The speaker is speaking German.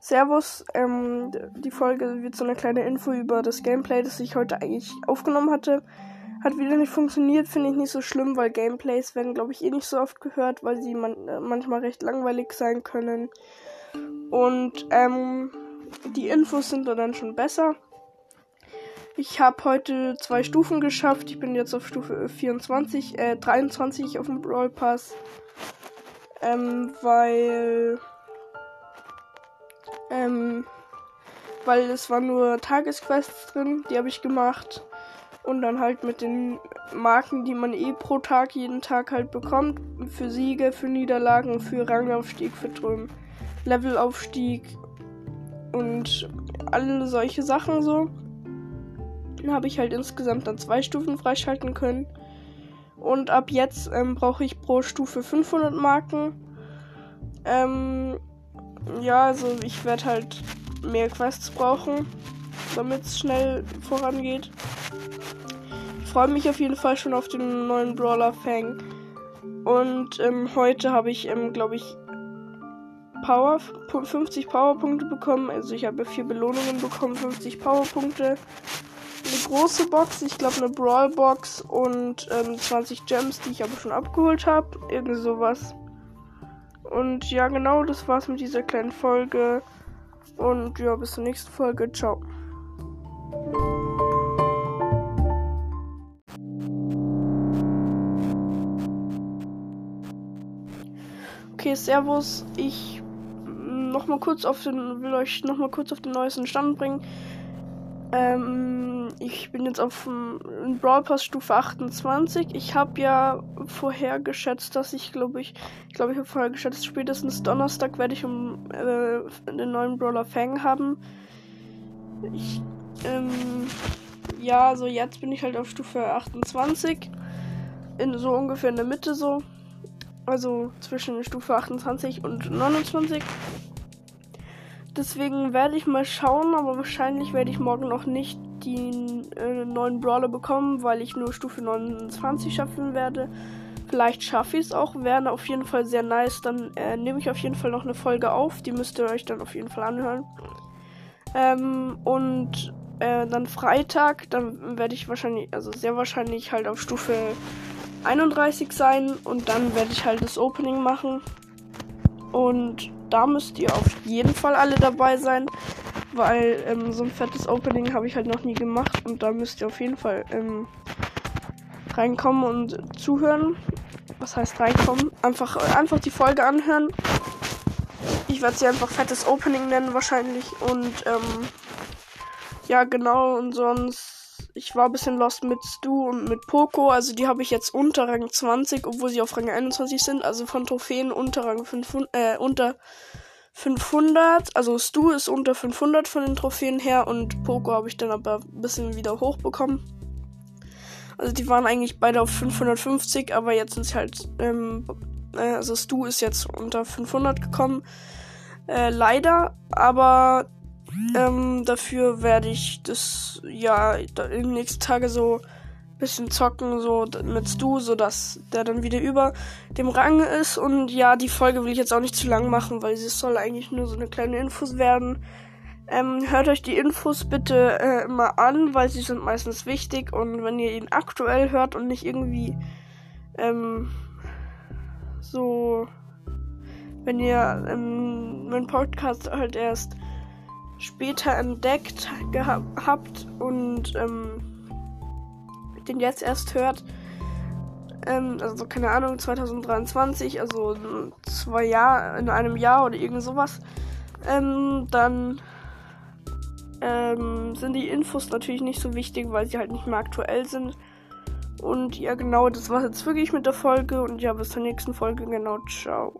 Servus, ähm, die Folge wird so eine kleine Info über das Gameplay, das ich heute eigentlich aufgenommen hatte. Hat wieder nicht funktioniert, finde ich nicht so schlimm, weil Gameplays werden, glaube ich, eh nicht so oft gehört, weil sie man äh, manchmal recht langweilig sein können. Und ähm, die Infos sind dann schon besser. Ich habe heute zwei Stufen geschafft. Ich bin jetzt auf Stufe 24, äh, 23 auf dem Brawl Pass. Ähm, weil. Ähm, weil es waren nur Tagesquests drin, die habe ich gemacht. Und dann halt mit den Marken, die man eh pro Tag jeden Tag halt bekommt. Für Siege, für Niederlagen, für Rangaufstieg, für Drömen, Levelaufstieg und alle solche Sachen so. Dann habe ich halt insgesamt dann zwei Stufen freischalten können. Und ab jetzt ähm, brauche ich pro Stufe 500 Marken. Ähm, ja, also ich werde halt mehr Quests brauchen, damit es schnell vorangeht. Ich freue mich auf jeden Fall schon auf den neuen Brawler Fang. Und ähm, heute habe ich, ähm, glaube ich, Power, 50 Powerpunkte bekommen. Also ich habe vier Belohnungen bekommen, 50 Powerpunkte eine große Box, ich glaube eine Brawl Box und ähm, 20 Gems, die ich aber schon abgeholt habe. Irgend sowas. Und ja, genau, das war's mit dieser kleinen Folge. Und ja, bis zur nächsten Folge. Ciao. Okay, Servus. Ich noch mal kurz auf den will euch noch mal kurz auf den neuesten Stand bringen. Ähm, ich bin jetzt auf dem Brawl Pass Stufe 28. Ich habe ja vorher geschätzt, dass ich glaube ich, ich glaube ich habe vorher geschätzt, spätestens Donnerstag werde ich um äh, den neuen Brawler Fang haben. Ich, ähm, ja, so jetzt bin ich halt auf Stufe 28. In so ungefähr in der Mitte so. Also zwischen Stufe 28 und 29. Deswegen werde ich mal schauen, aber wahrscheinlich werde ich morgen noch nicht die äh, neuen Brawler bekommen, weil ich nur Stufe 29 schaffen werde. Vielleicht schaffe ich es auch, wäre auf jeden Fall sehr nice. Dann äh, nehme ich auf jeden Fall noch eine Folge auf, die müsst ihr euch dann auf jeden Fall anhören. Ähm, und äh, dann Freitag, dann werde ich wahrscheinlich, also sehr wahrscheinlich halt auf Stufe 31 sein und dann werde ich halt das Opening machen. Und da müsst ihr auf jeden Fall alle dabei sein, weil ähm, so ein fettes Opening habe ich halt noch nie gemacht und da müsst ihr auf jeden Fall ähm, reinkommen und zuhören. Was heißt reinkommen? Einfach, einfach die Folge anhören. Ich werde sie einfach fettes Opening nennen wahrscheinlich und ähm, ja genau und sonst ich war ein bisschen lost mit Stu und mit Poco. Also die habe ich jetzt unter Rang 20, obwohl sie auf Rang 21 sind. Also von Trophäen unter Rang 500, äh, unter 500. Also Stu ist unter 500 von den Trophäen her und Poco habe ich dann aber ein bisschen wieder hochbekommen. Also die waren eigentlich beide auf 550, aber jetzt sind sie halt, ähm, äh, also Stu ist jetzt unter 500 gekommen. Äh, leider, aber ähm, dafür werde ich das ja in den nächsten Tagen so ein bisschen zocken, so mit Stu, so dass der dann wieder über dem Rang ist. Und ja, die Folge will ich jetzt auch nicht zu lang machen, weil sie soll eigentlich nur so eine kleine Infos werden. Ähm, hört euch die Infos bitte äh, immer an, weil sie sind meistens wichtig. Und wenn ihr ihn aktuell hört und nicht irgendwie ähm, so, wenn ihr ähm, meinen Podcast halt erst später entdeckt gehabt und ähm, den jetzt erst hört. Ähm, also keine Ahnung, 2023, also zwei Jahre, in einem Jahr oder irgend sowas. Ähm, dann ähm, sind die Infos natürlich nicht so wichtig, weil sie halt nicht mehr aktuell sind. Und ja, genau, das war's jetzt wirklich mit der Folge. Und ja, bis zur nächsten Folge. Genau, ciao.